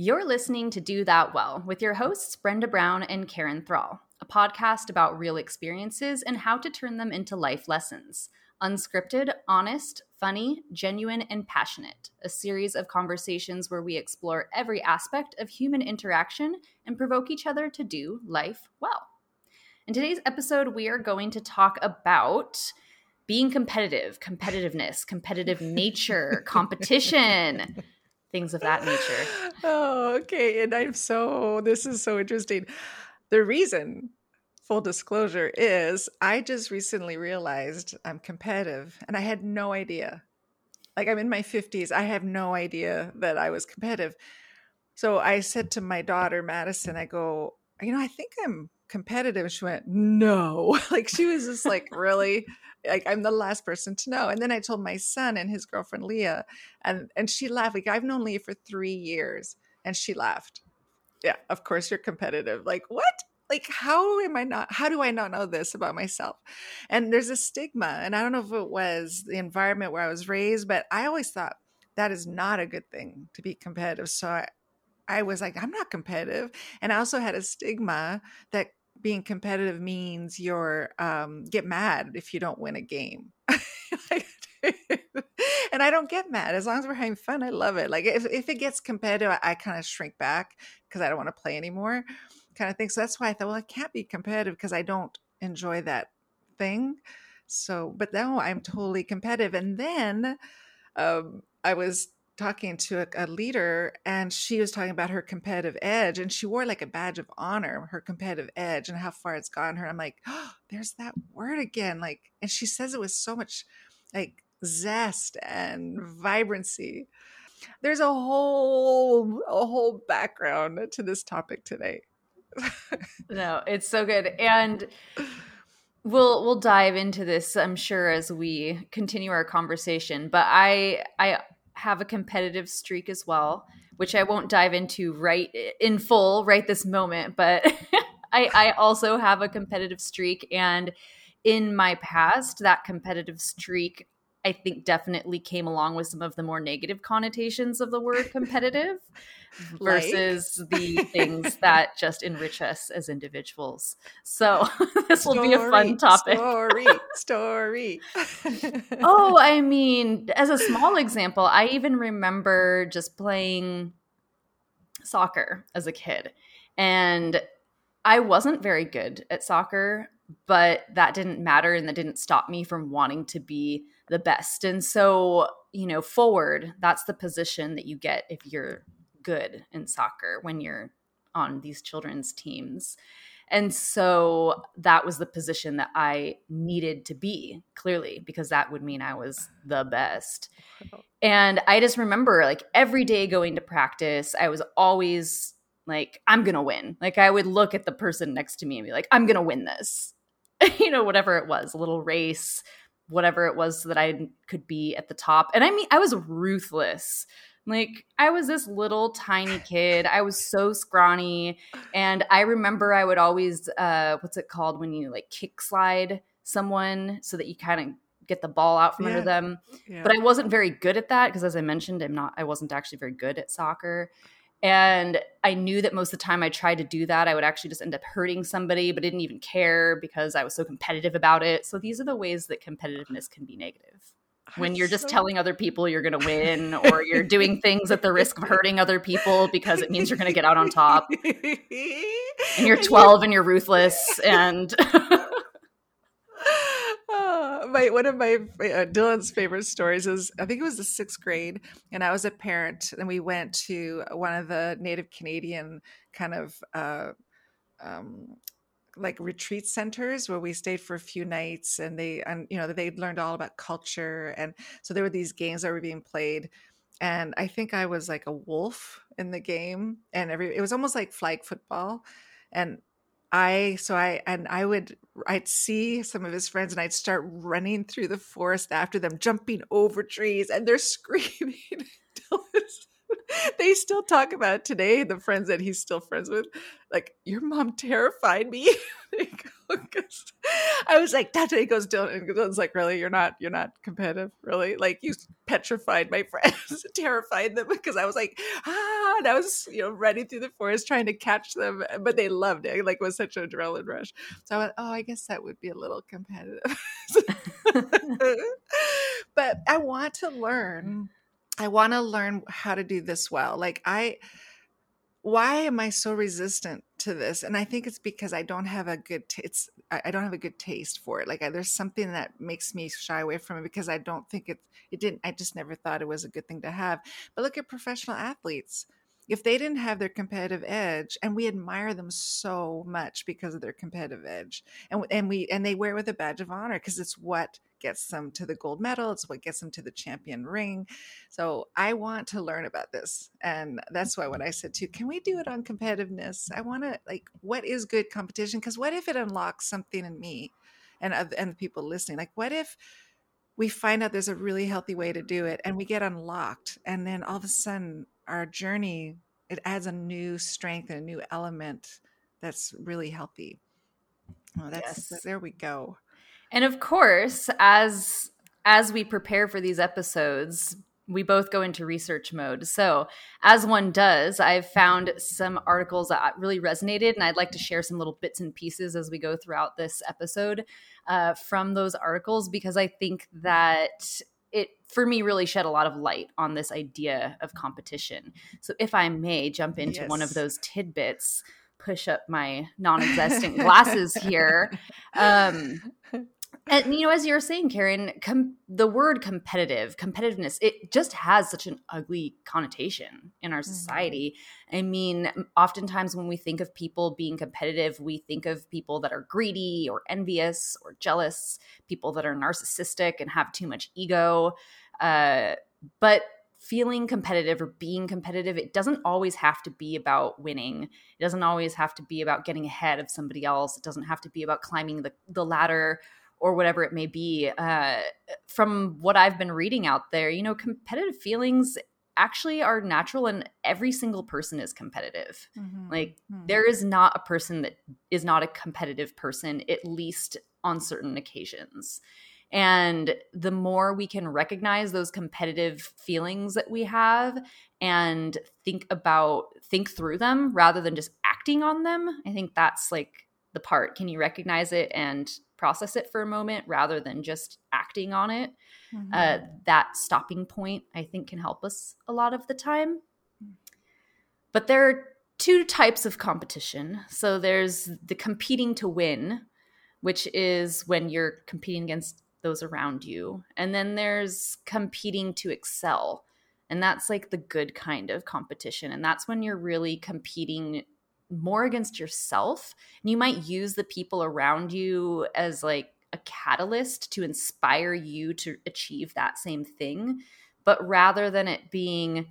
You're listening to Do That Well with your hosts, Brenda Brown and Karen Thrall, a podcast about real experiences and how to turn them into life lessons. Unscripted, honest, funny, genuine, and passionate. A series of conversations where we explore every aspect of human interaction and provoke each other to do life well. In today's episode, we are going to talk about being competitive, competitiveness, competitive nature, competition things of that nature. Oh, okay. And I'm so, this is so interesting. The reason, full disclosure, is I just recently realized I'm competitive and I had no idea. Like I'm in my 50s, I have no idea that I was competitive. So I said to my daughter, Madison, I go, you know, I think I'm competitive. She went, no. like she was just like, really? Like I'm the last person to know. And then I told my son and his girlfriend Leah, and and she laughed. Like I've known Leah for three years, and she laughed. Yeah, of course you're competitive. Like what? Like how am I not? How do I not know this about myself? And there's a stigma, and I don't know if it was the environment where I was raised, but I always thought that is not a good thing to be competitive. So I, I was like, I'm not competitive. And I also had a stigma that being competitive means you're um, get mad if you don't win a game. and I don't get mad as long as we're having fun. I love it. Like if, if it gets competitive, I, I kind of shrink back because I don't want to play anymore, kind of thing. So that's why I thought, well, I can't be competitive because I don't enjoy that thing. So, but now I'm totally competitive. And then um, I was talking to a, a, leader and she was talking about her competitive edge and she wore like a badge of honor her competitive edge and how far it's gotten her i'm like oh there's that word again like and she says it with so much like zest and vibrancy. There's a whole a whole background to this topic today. No it's so good and we'll we'll dive into this i'm sure as we continue our conversation but i i have a competitive streak as well, which I won't dive into right in full right this moment, but I, I also have a competitive streak. And in my past, that competitive streak I think definitely came along with some of the more negative connotations of the word competitive versus the things that just enrich us as individuals. So this will be a fun topic. Story, story. oh, I mean, as a small example, I even remember just playing soccer as a kid. And I wasn't very good at soccer, but that didn't matter and that didn't stop me from wanting to be the best. And so, you know, forward, that's the position that you get if you're good in soccer when you're on these children's teams. And so that was the position that I needed to be, clearly, because that would mean I was the best. And I just remember like every day going to practice, I was always like, I'm going to win. Like I would look at the person next to me and be like, I'm going to win this. you know, whatever it was, a little race, whatever it was so that I could be at the top. And I mean, I was ruthless. Like, I was this little tiny kid. I was so scrawny. And I remember I would always, uh, what's it called when you like kick slide someone so that you kind of get the ball out from yeah. under them. Yeah. But I wasn't very good at that because, as I mentioned, I'm not, I wasn't actually very good at soccer. And I knew that most of the time I tried to do that, I would actually just end up hurting somebody, but didn't even care because I was so competitive about it. So these are the ways that competitiveness can be negative. When you're just so... telling other people you're going to win, or you're doing things at the risk of hurting other people because it means you're going to get out on top. And you're 12 and you're ruthless and my one of my uh, Dylan's favorite stories is I think it was the sixth grade, and I was a parent, and we went to one of the Native Canadian kind of uh, um, like retreat centers where we stayed for a few nights, and they and you know they learned all about culture, and so there were these games that were being played, and I think I was like a wolf in the game, and every it was almost like flag football, and I so I and I would I'd see some of his friends and I'd start running through the forest after them, jumping over trees, and they're screaming. They still talk about today the friends that he's still friends with like your mom terrified me. I was like what he goes dylan and dylan's like really? You're not you're not competitive? Really? Like you petrified my friends terrified them? Because i was like ah and i was you know running through the forest trying to catch them but they loved it like it was such an adrenaline rush. So i went oh i guess that would be a little competitive. But i want to learn I want to learn how to do this well. Like I why am I so resistant to this? And I think it's because I don't have a good t- it's I don't have a good taste for it. Like I, there's something that makes me shy away from it because I don't think it it didn't I just never thought it was a good thing to have. But look at professional athletes if they didn't have their competitive edge and we admire them so much because of their competitive edge and and we and they wear it with a badge of honor because it's what gets them to the gold medal it's what gets them to the champion ring. So i want to learn about this and that's why when i said to can we do it on competitiveness? I want to like what is good competition? Because what if it unlocks something in me and and the people listening? Like what if we find out there's a really healthy way to do it and we get unlocked and then all of a sudden our journey it adds a new strength and a new element that's really healthy. Well, that's yes. there we go and of course as as we prepare for these episodes we both go into research mode. So, as one does, I've found some articles that really resonated, and I'd like to share some little bits and pieces as we go throughout this episode uh, from those articles because I think that it for me really shed a lot of light on this idea of competition. So if I may jump into yes. one of those tidbits, push up my non-existent glasses here. Um, and you know as you were saying karen com- the word competitive competitiveness it just has such an ugly connotation in our mm-hmm. society mm-hmm. i mean oftentimes when we think of people being competitive we think of people that are greedy or envious or jealous people that are narcissistic and have too much ego uh, but feeling competitive or being competitive it doesn't always have to be about winning it doesn't always have to be about getting ahead of somebody else it doesn't have to be about climbing the, the ladder or whatever it may be. Uh, from what I've been reading out there, you know, competitive feelings actually are natural and every single person is competitive. Mm-hmm. Like mm-hmm. there is not a person that is not a competitive person, at least on certain occasions. And the more we can recognize those competitive feelings that we have and think about, think through them rather than just acting on them, I think that's like the part. Can you recognize it and process it for a moment rather than just acting on it. Mm-hmm. Uh, that stopping point, I think, can help us a lot of the time. But there are two types of competition. So there's the competing to win, which is when you're competing against those around you. And then there's competing to excel. And that's like the good kind of competition. And that's when you're really competing more against yourself and you might use the people around you as like a catalyst to inspire you to achieve that same thing but rather than it being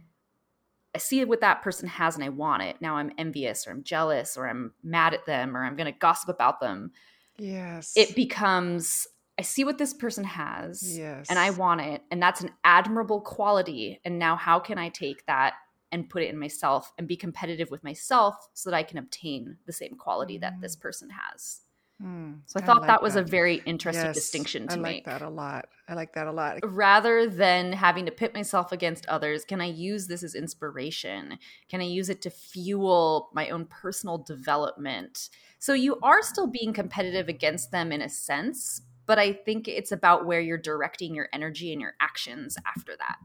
i see what that person has and i want it. Now i'm envious or i'm jealous or i'm mad at them or i'm going to gossip about them yes. it becomes i see what this person has yes and i want it and that's an admirable quality and now how can i take that and put it in myself and be competitive with myself so that I can obtain the same quality that this mm. person has. Mm, so I, I thought like that was that. a very interesting yes, distinction to I like make. that a lot. I like that a lot. Rather than having to pit myself against others, can I use this as inspiration? Can I use it to fuel my own personal development? So you are still being competitive against them in a sense, but I think it's about where you're directing your energy and your actions after that.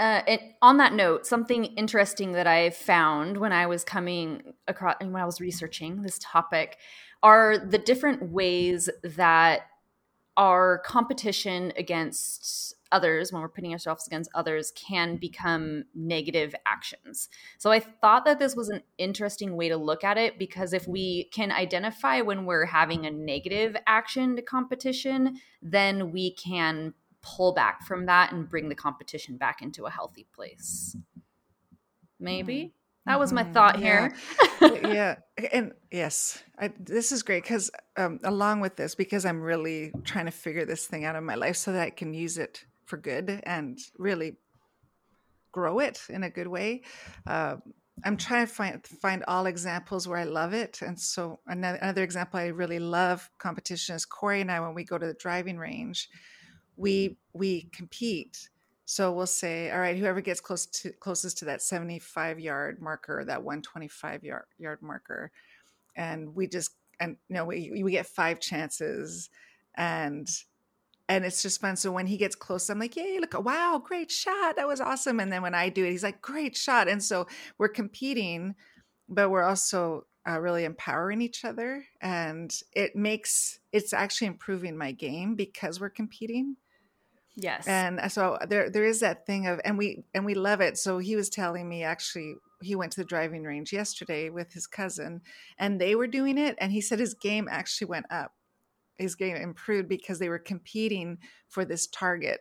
Uh, on that note, something interesting that I found when I was coming across, and when I was researching this topic, are the different ways that our competition against others, when we're putting ourselves against others, can become negative actions. So I thought that this was an interesting way to look at it because if we can identify when we're having a negative action to competition, then we can pull back from that and bring the competition back into a healthy place. Maybe. Mm-hmm. That was my mm-hmm. thought yeah. here. yeah. And yes, I, this is great because um, along with this, because I'm really trying to figure this thing out in my life so that I can use it for good and really grow it in a good way. Uh, I'm trying to find find all examples where I love it. And so another, another example I really love competition is Corey and I when we go to the driving range, we we compete. So we'll say, all right, whoever gets close to closest to that 75 yard marker, that 125 yard yard marker, and we just and you know we we get five chances, and and it's just fun. So when he gets close, I'm like, "Yay! Look, wow, great shot! That was awesome!" And then when I do it, he's like, "Great shot!" And so we're competing, but we're also uh, really empowering each other, and it makes it's actually improving my game because we're competing Yes. and uh, so there there is that thing of and we and we love it. So he was telling me actually he went to the driving range yesterday with his cousin and they were doing it and he said his game actually went up. His game improved because they were competing for this target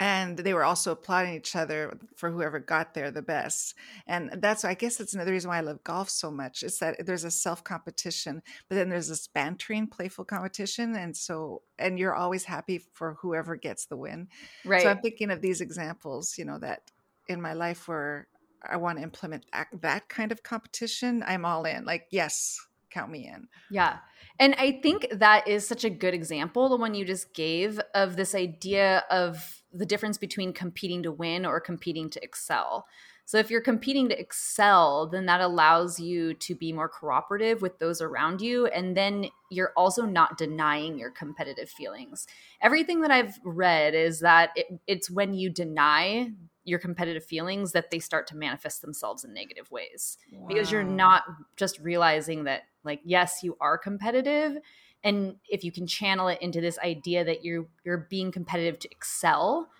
and they were also applauding each other for whoever got there the best and that's i guess that's another reason why i love golf so much is that there's a self competition but then there's this bantering playful competition and so and you're always happy for whoever gets the win right. so i'm thinking of these examples you know that in my life where i want to implement that, that kind of competition i'm all in like yes count me in Yeah. And I think that is such a good example, the one you just gave, of this idea of the difference between competing to win or competing to excel. So if you're competing to excel, then that allows you to be more cooperative with those around you. And then you're also not denying your competitive feelings. Everything that I've read is that it, it's when you deny your competitive feelings that they start to manifest themselves in negative ways because you're not just realizing that like yes you are competitive and if you can channel it into this idea that you're you're being competitive to excel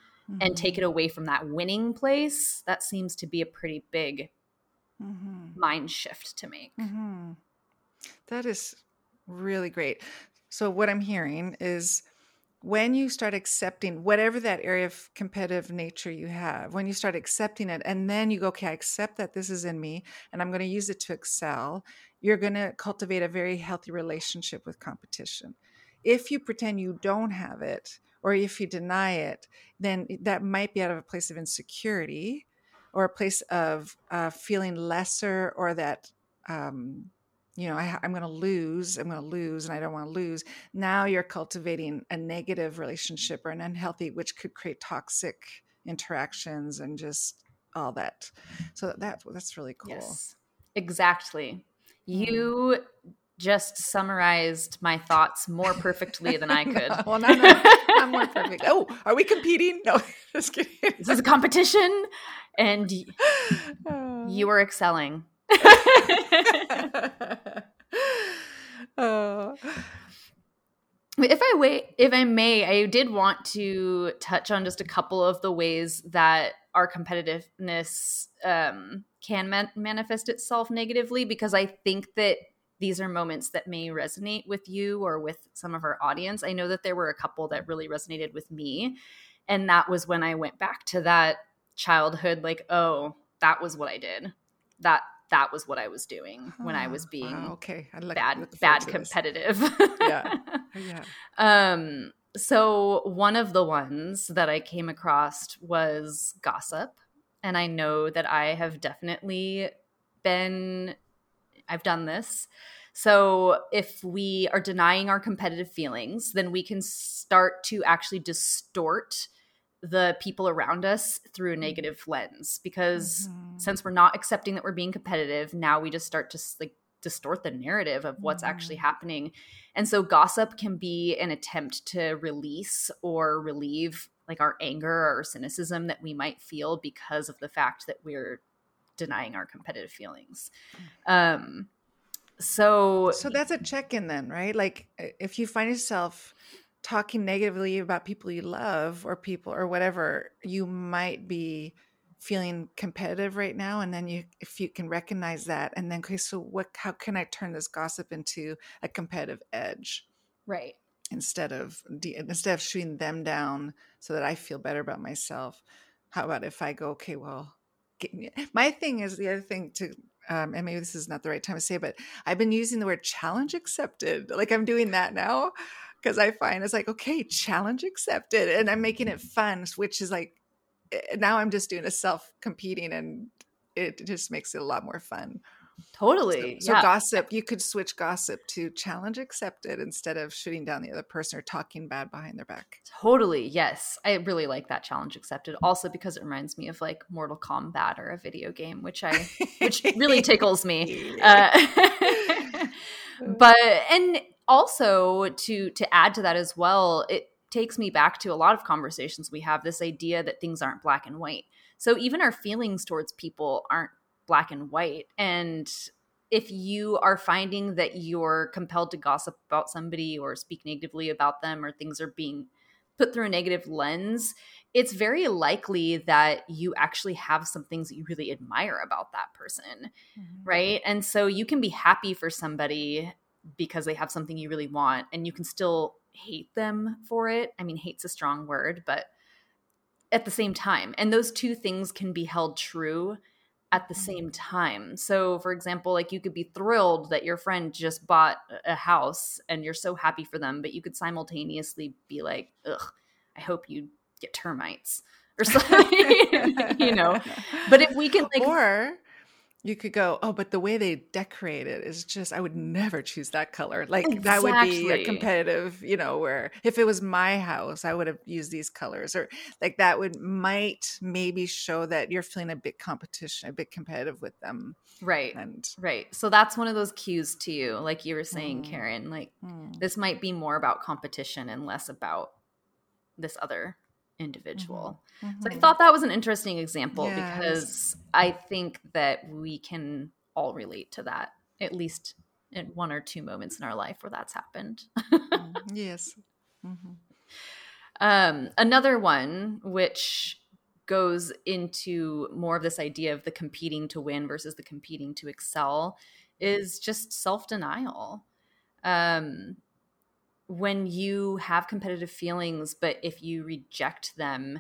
and take it away from that winning place that seems to be a pretty big Mhm. mind shift to make hmm That is really great. So, what I'm hearing is when you start accepting whatever that area of competitive nature you have, when you start accepting it, and then you go, okay, I accept that this is in me and I'm going to use it to excel, you're going to cultivate a very healthy relationship with competition. If you pretend you don't have it, or if you deny it, then that might be out of a place of insecurity or a place of uh, feeling lesser or that um, you know I, i'm going to lose i'm going to lose and i don't want to lose. Now you're cultivating a negative relationship or an unhealthy which could create toxic interactions and just all that. So that that's really cool. Yes. Exactly. Mm. you just summarized my thoughts more perfectly than i could. Well, no, no, i'm more perfect. Oh are we competing? No just kidding. This is a competition and Oh. you are excelling oh. If I wait, if I may, I did want to touch on just a couple of the ways that our competitiveness um, can man- manifest itself negatively, because I think that these are moments that may resonate with you or with some of our audience. I know that there were a couple that really resonated with me, and that was when I went back to that childhood, like, oh, that was what I did. That that was what I was doing when I was Oh, being wow, okay I look, bad bad forward to this. competitive. Yeah. yeah Um, so one of the ones that I came across was gossip. And I know that I have definitely been, I've done this. So if we are denying our competitive feelings, then we can start to actually distort the people around us through a negative lens because Mhm. since we're not accepting that we're being competitive, now we just start to like distort the narrative of what's actually Mhm. happening. And so gossip can be an attempt to release or relieve like our anger or cynicism that we might feel because of the fact that we're denying our competitive feelings. Um so So that's a check in then, right? Like if you find yourself talking negatively about people you love or people or whatever, you might be feeling competitive right now and then you if you can recognize that and then okay so what how can i turn this gossip into a competitive edge? Right. instead of instead of shooting them down so that i feel better about myself. How about if i go okay well get me my thing is the other thing to um, and maybe this is not the right time to say but i've been using the word challenge accepted. Like i'm doing that now because i find it's like okay challenge accepted and i'm making it fun which is like eh, now I'm just doing a self competing and it just makes it a lot more fun. Totally. So, so yeah. gossip, you could switch gossip to challenge accepted instead of shooting down the other person or talking bad behind their back. Totally. Yes. I really like that challenge accepted. Also because it reminds me of like Mortal Kombat or a video game, which I which really tickles me. Uh, but and also to to add to that as well, it takes me back to a lot of conversations we have this idea that things aren't black and white. So even our feelings towards people aren't black and white. And if you are finding that you're compelled to gossip about somebody or speak negatively about them or things are being put through a negative lens, it's very likely that you actually have some things that you really admire about that person. Mm-hmm. Right. And so you can be happy for somebody because they have something you really want and you can still hate them for it. I mean, hate's a strong word, but at the same time. And those two things can be held true at the same mm-hmm. time. So, for example, like you could be thrilled that your friend just bought a house and you're so happy for them, but you could simultaneously be like, ugh, I hope you get termites or something, you know. But if we can, like, or you could go, oh, but the way they decorate it is just, I would never choose that color. Like exactly. that would be a competitive, you know, where if it was my house, I would have used these colors or like that would might maybe show that you're feeling a bit competition, a bit competitive with them. Right. And right. So that's one of those cues to you, like you were saying, mm, Karen, like mm. this might be more about competition and less about this other individual. Mm-hmm. So I mm-hmm. thought that was an interesting example yes. because I think that we can all relate to that, at least in one or two moments in our life where that's happened. mm, yes. Mm-hmm. Um, another one, which goes into more of this idea of the competing to win versus the competing to excel, is just self denial. Um, when you have competitive feelings, but if you reject them,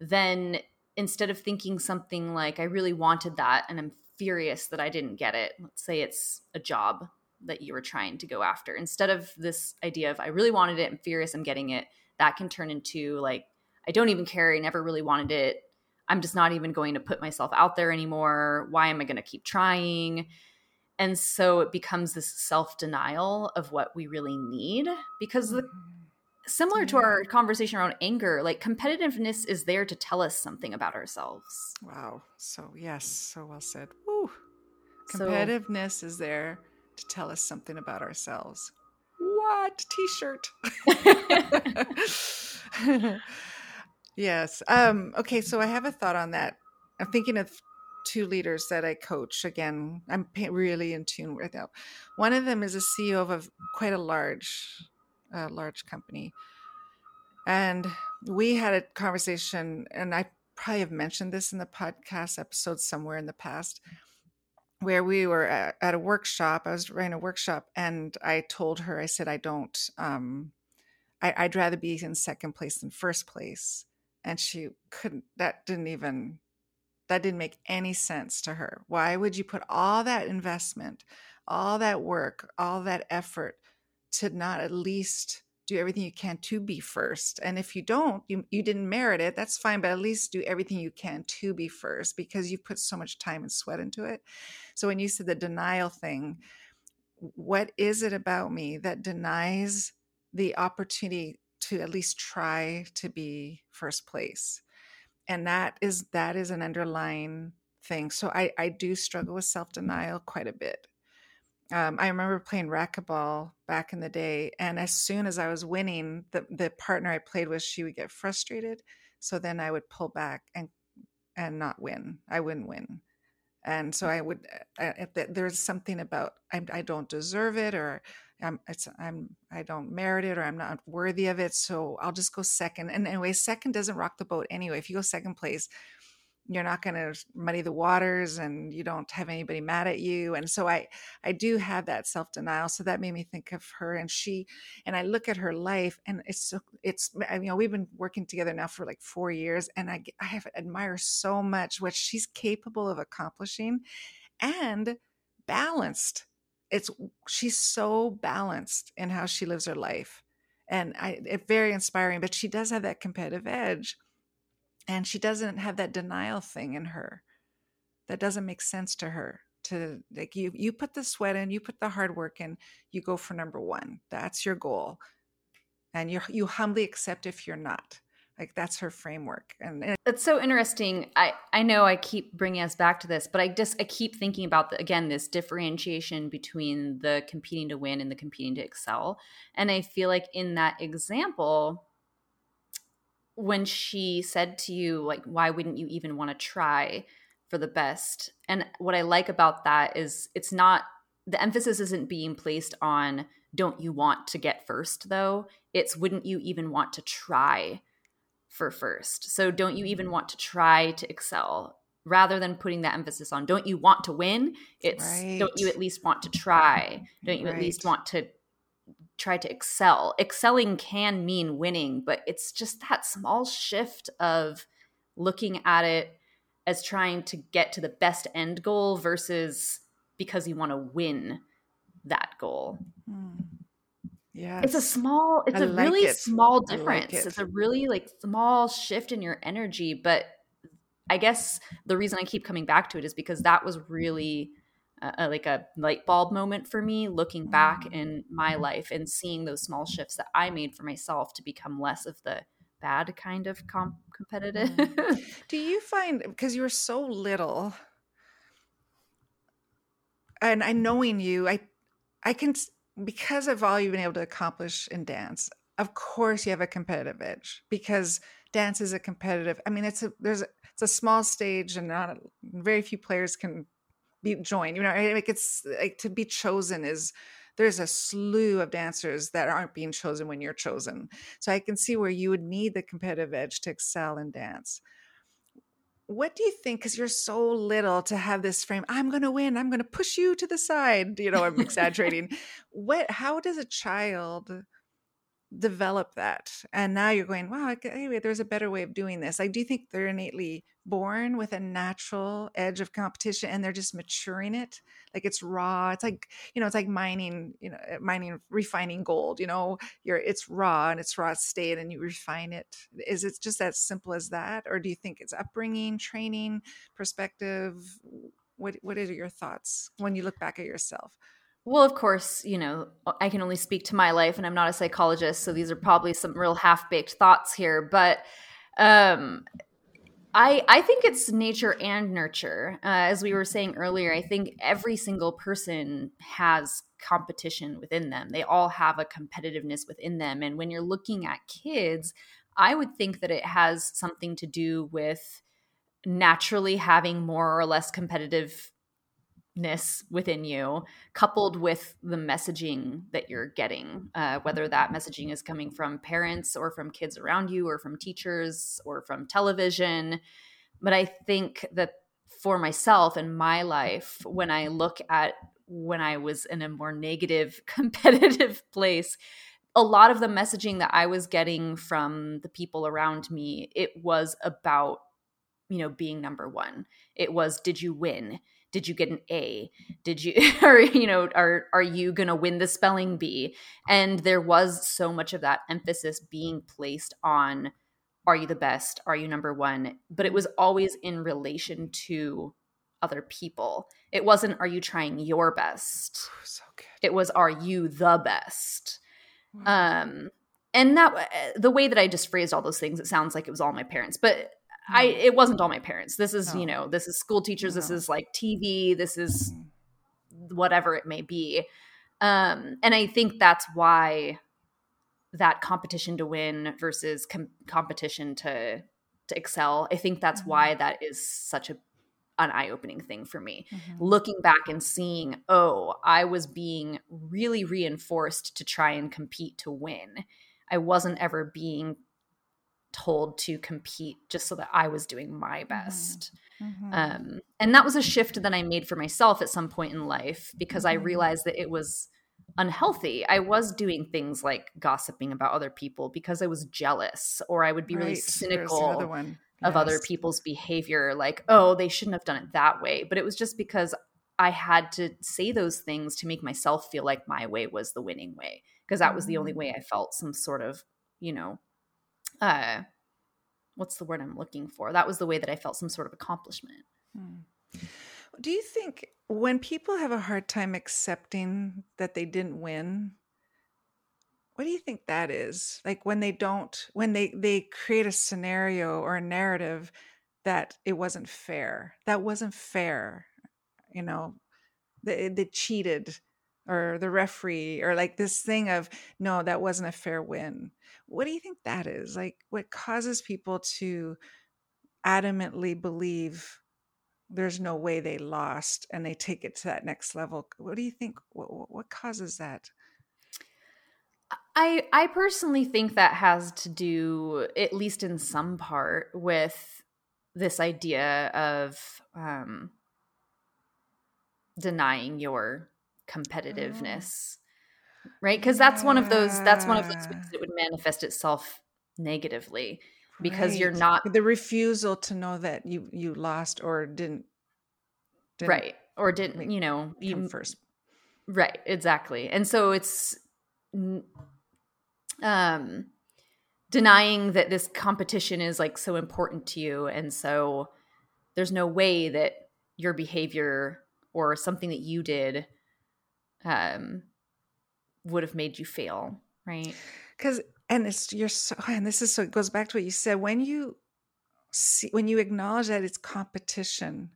then instead of thinking something like, I really wanted that and I'm furious that I didn't get it, let's say it's a job that you were trying to go after, instead of this idea of, I really wanted it, I'm furious I'm getting it, that can turn into like, I don't even care, I never really wanted it. I'm just not even going to put myself out there anymore. Why am I going to keep trying? And so it becomes this self-denial of what we really need because the, mm-hmm. similar yeah. to our conversation around anger like competitiveness is there to tell us something about ourselves. Wow. So yes so well said. Woo. competitiveness so, is there to tell us something about ourselves. What? T-shirt. Yes. Um okay so i have a thought on that. I'm thinking of two leaders that I coach. Again, I'm really in tune with them. One of them is a CEO of a, quite a large, uh, large company, and we had a conversation, and I probably have mentioned this in the podcast episode somewhere in the past, where we were at, at a workshop. I was running a workshop, and I told her, I said, I don't. Um, I, I'd rather be in second place than first place and she couldn't that didn't even that didn't make any sense to her. Why would you put all that investment, all that work, all that effort to not at least do everything you can to be first? And if you don't, you, you didn't merit it, that's fine, but at least do everything you can to be first because you've put so much time and sweat into it. So when you said the denial thing, what is it about me that denies the opportunity to at least try to be first place? And that is that is an underlying thing so i i do struggle with self-denial quite a bit. Um, i remember playing racquetball back in the day and as soon as i was winning the the partner i played with she would get frustrated so then i would pull back and and not win. I wouldn't win. And so i would uh, there's something about I, I don't deserve it or I'm it's I'm I don't merit it or I'm not worthy of it. So I'll just go second. And anyway, second doesn't rock the boat anyway. If you go second place, you're not going to muddy the waters and you don't have anybody mad at you and so i i do have that self-denial so that made me think of her and she and i look at her life and it's so it's you know we've been working together now for like four years and i i have admire so much what she's capable of accomplishing and balanced it's she's so balanced in how she lives her life and i it's very inspiring but she does have that competitive edge and she doesn't have that denial thing in her that doesn't make sense to her to like you you put the sweat in you put the hard work in you go for number one that's your goal and you you humbly accept if you're not like that's her framework and, it's so interesting. I i know i keep bringing us back to this but i just i keep thinking about the, again this differentiation between the competing to win and the competing to excel. And i feel like in that example when she said to you like why wouldn't you even want to try for the best? And what i like about that is it's not the emphasis isn't being placed on don't you want to get first though? It's wouldn't you even want to try for first so don't you even want to try to excel rather than putting that emphasis on don't you want to win it's right. don't you at least want to try don't you right. at least want to try to excel. Excelling can mean winning, but it's just that small shift of looking at it as trying to get to the best end goal versus because you want to win that goal. Hmm. Yeah. It's a small, it's I a like really it. small difference. Like it. It's a really like small shift in your energy. But I guess the reason I keep coming back to it is because that was really uh, like a light bulb moment for me looking back mm. in my life and seeing those small shifts that I made for myself to become less of the bad kind of com- competitive. Mm. Do you find because you were so little and I knowing you, I I can because of all you've been able to accomplish in dance, of course you have a competitive edge because dance is a competitive. I mean, it's a there's a, it's a small stage and not a, very few players can be joined. You know, like it's like to be chosen is there's a slew of dancers that aren't being chosen when you're chosen. So I can see where you would need the competitive edge to excel in dance. What do you think? Because you're so little to have this frame. I'm going to win. I'm going to push you to the side. You know, I'm exaggerating. what? How does a child? Develop that and now you're going wow anyway there's a better way of doing this. I do think they're innately born with a natural edge of competition and they're just maturing it like it's raw it's like you know it's like mining you know eh, mining refining gold you know? You're it's raw and it's raw state and you refine it. Is it just as simple as that or do you think it's upbringing training perspective? What what are your thoughts when you look back at yourself well, of course, you know, I can only speak to my life and I'm not a psychologist, so these are probably some real half-baked thoughts here, but um I I think it's nature and nurture. Uh, as we were saying earlier, I think every single person has competition within them. They all have a competitiveness within them, and when you're looking at kids, I would think that it has something to do with naturally having more or less competitive ness within you coupled with the messaging that you're getting uh, whether that messaging is coming from parents or from kids around you or from teachers or from television. But i think that for myself in my life when i look at when i was in a more negative competitive place a lot of the messaging that i was getting from the people around me it was about you know being number 1 it was did you win did you get an a? Did you or you know are are you going to win the spelling bee? And there was so much of that emphasis being placed on are you the best? Are you number 1 but it was always in relation to other people. It wasn't are you trying your best? So it was are you the best? Wow. um and that eh, the way that i just phrased all those things it sounds like it was all my parents but I it wasn't all my parents. This is, no. you know, this is school teachers, no. this is like TV, this is whatever it may be. Um and I think that's why that competition to win versus com- competition to to excel. I think that's mm-hmm. why that is such a an eye-opening thing for me. Mm-hmm. Looking back and seeing, oh, I was being really reinforced to try and compete to win. I wasn't ever being told to compete just so that I was doing my mm-hmm. best. Mm-hmm. Um, and that was a shift that I made for myself at some point in life because mm-hmm. I realized that it was unhealthy. I was doing things like gossiping about other people because I was jealous, or I would be right. really cynical yes. of other people's behavior, like, oh, they shouldn't have done it that way. But it was just because I had to say those things to make myself feel like my way was the winning way because that was the only way mm. I felt some sort of, you know, uh, what's the word I'm looking for? That was the way that I felt some sort of accomplishment. Hmm. Do you think when people have a hard time accepting that they didn't win, what do you think that is? Like when they don't, when they they create a scenario or a narrative that it wasn't fair. That wasn't fair. You know, they, they cheated or the referee or like this thing of no that wasn't a fair win. What do you think that is? Like what causes people to adamantly believe there's no way they lost and they take it to that next level? What do you think what, what causes that? I i personally think that has to do at least in some part with this idea of um denying your competitiveness oh. right because that's one of those that's one of those ways that would manifest itself negatively because right. you're not the refusal to know that you you lost or didn't, didn't right or didn't you know you first right exactly and so it's um denying that this competition is like so important to you and so there's no way that your behavior or something that you did um would have made you fail right? Because and it's you're so and this is so it goes back to what you said. When you see when you acknowledge that it's competition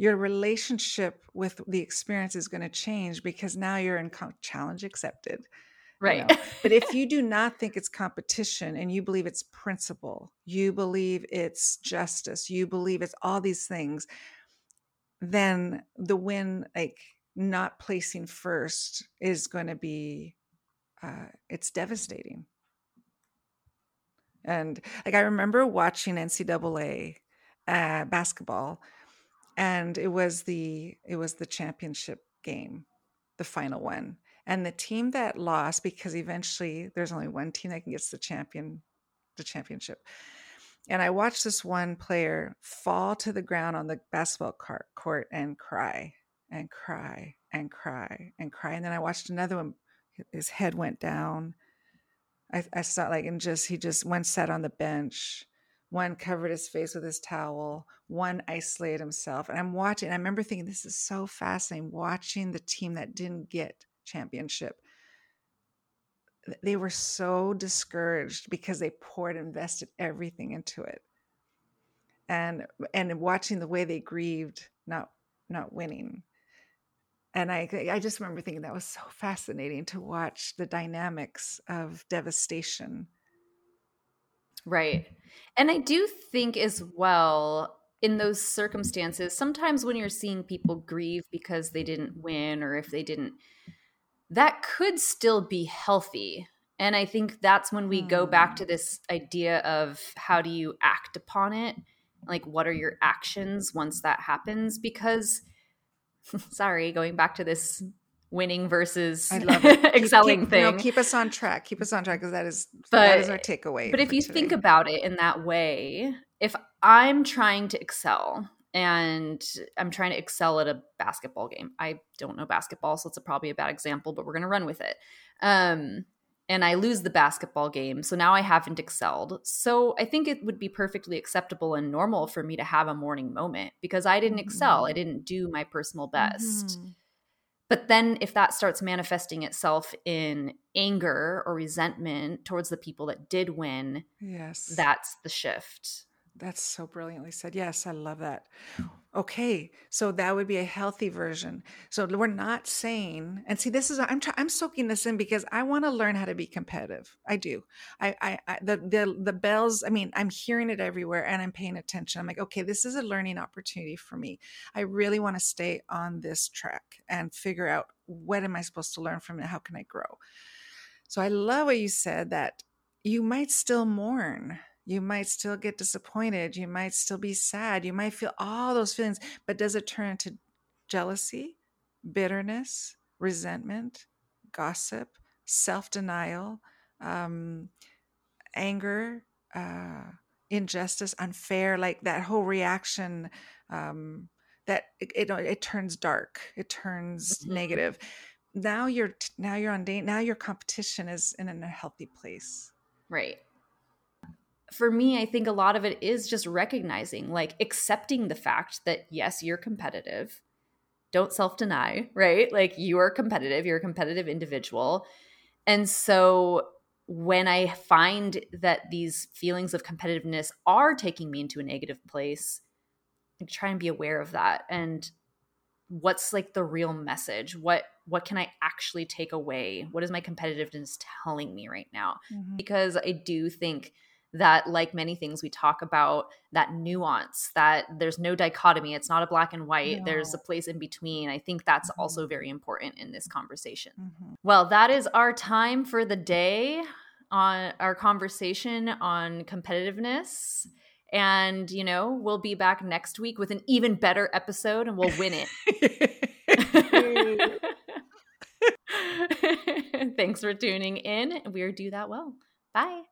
your relationship with the experience is going to change because now you're in challenge accepted right. you know? but if you do not think it's competition and you believe it's principle you believe it's justice you believe it's all these things then the win like not placing first is going to be uh, it's devastating. And like I remember watching NCAA uh, basketball, and it was the it was the championship game, the final one, and the team that lost because eventually there's only one team that can get the champion, the championship. And I watched this one player fall to the ground on the basketball court and cry and cry and cry and cry. And then I watched another one. His head went down I, I saw like and just he just one sat on the bench, one covered his face with his towel, one isolated himself. And I'm watching, I remember thinking, this is so fascinating, watching the team that didn't get championship. They were so discouraged because they poured, invested everything into it. And and watching the way they grieved not not winning and I, I just remember thinking that was so fascinating to watch the dynamics of devastation. Right. And I do think as well, in those circumstances, sometimes when you're seeing people grieve because they didn't win or if they didn't, that could still be healthy. And I think that's when we go back to hmm. this idea of how do you act upon it? Like, what are your actions once that happens? Because sorry, going back to this winning versus I love it. excelling keep, thing. You know, keep us on track. Keep us on track because that is but, that is our takeaway. But if you today. think about it in that way, if I'm trying to excel and I'm trying to excel at a basketball game, I don't know basketball, so it's a, probably a bad example, but we're gonna run with it. Um, and I lose the basketball game. So now I haven't excelled. So I think it would be perfectly acceptable and normal for me to have a mourning moment because I didn't excel. I mm-hmm. didn't do my personal best. Mm-hmm. But then if that starts manifesting itself in anger or resentment towards the people that did win, yes. That's the shift. That's so brilliantly said. Yes, I love that. Okay, so that would be a healthy version. So we're not saying, and see, this is I'm try, I'm soaking this in because I want to learn how to be competitive. I do. I, I, I the the the bells. I mean, I'm hearing it everywhere, and I'm paying attention. I'm like, okay, this is a learning opportunity for me. I really want to stay on this track and figure out what am I supposed to learn from it. How can I grow? So I love what you said that you might still mourn you might still get disappointed. You might still be sad. You might feel all those feelings, but does it turn into jealousy, bitterness, resentment, gossip, self denial, um, anger, uh, injustice, unfair? Like that whole reaction. Um, that it, it, it turns dark it turns mm-hmm. negative now you're now you're on date now your competition is in a healthy place right for me, I think a lot of it is just recognizing, like accepting the fact that yes, you're competitive. Don't self deny, right? Like you are competitive, you're a competitive individual. And so when I find that these feelings of competitiveness are taking me into a negative place, I try and be aware of that and what's like the real message what what can i actually take away what is my competitiveness telling me right now mm-hmm. because i do think that like many things we talk about that nuance that there's no dichotomy it's not a black and white no. there's a place in between i think that's mm-hmm. also very important in this conversation mm-hmm. well that is our time for the day on our conversation on competitiveness and, you know, we'll be back next week with an even better episode and we'll win it. Thanks for tuning in. We're Do That Well. Bye.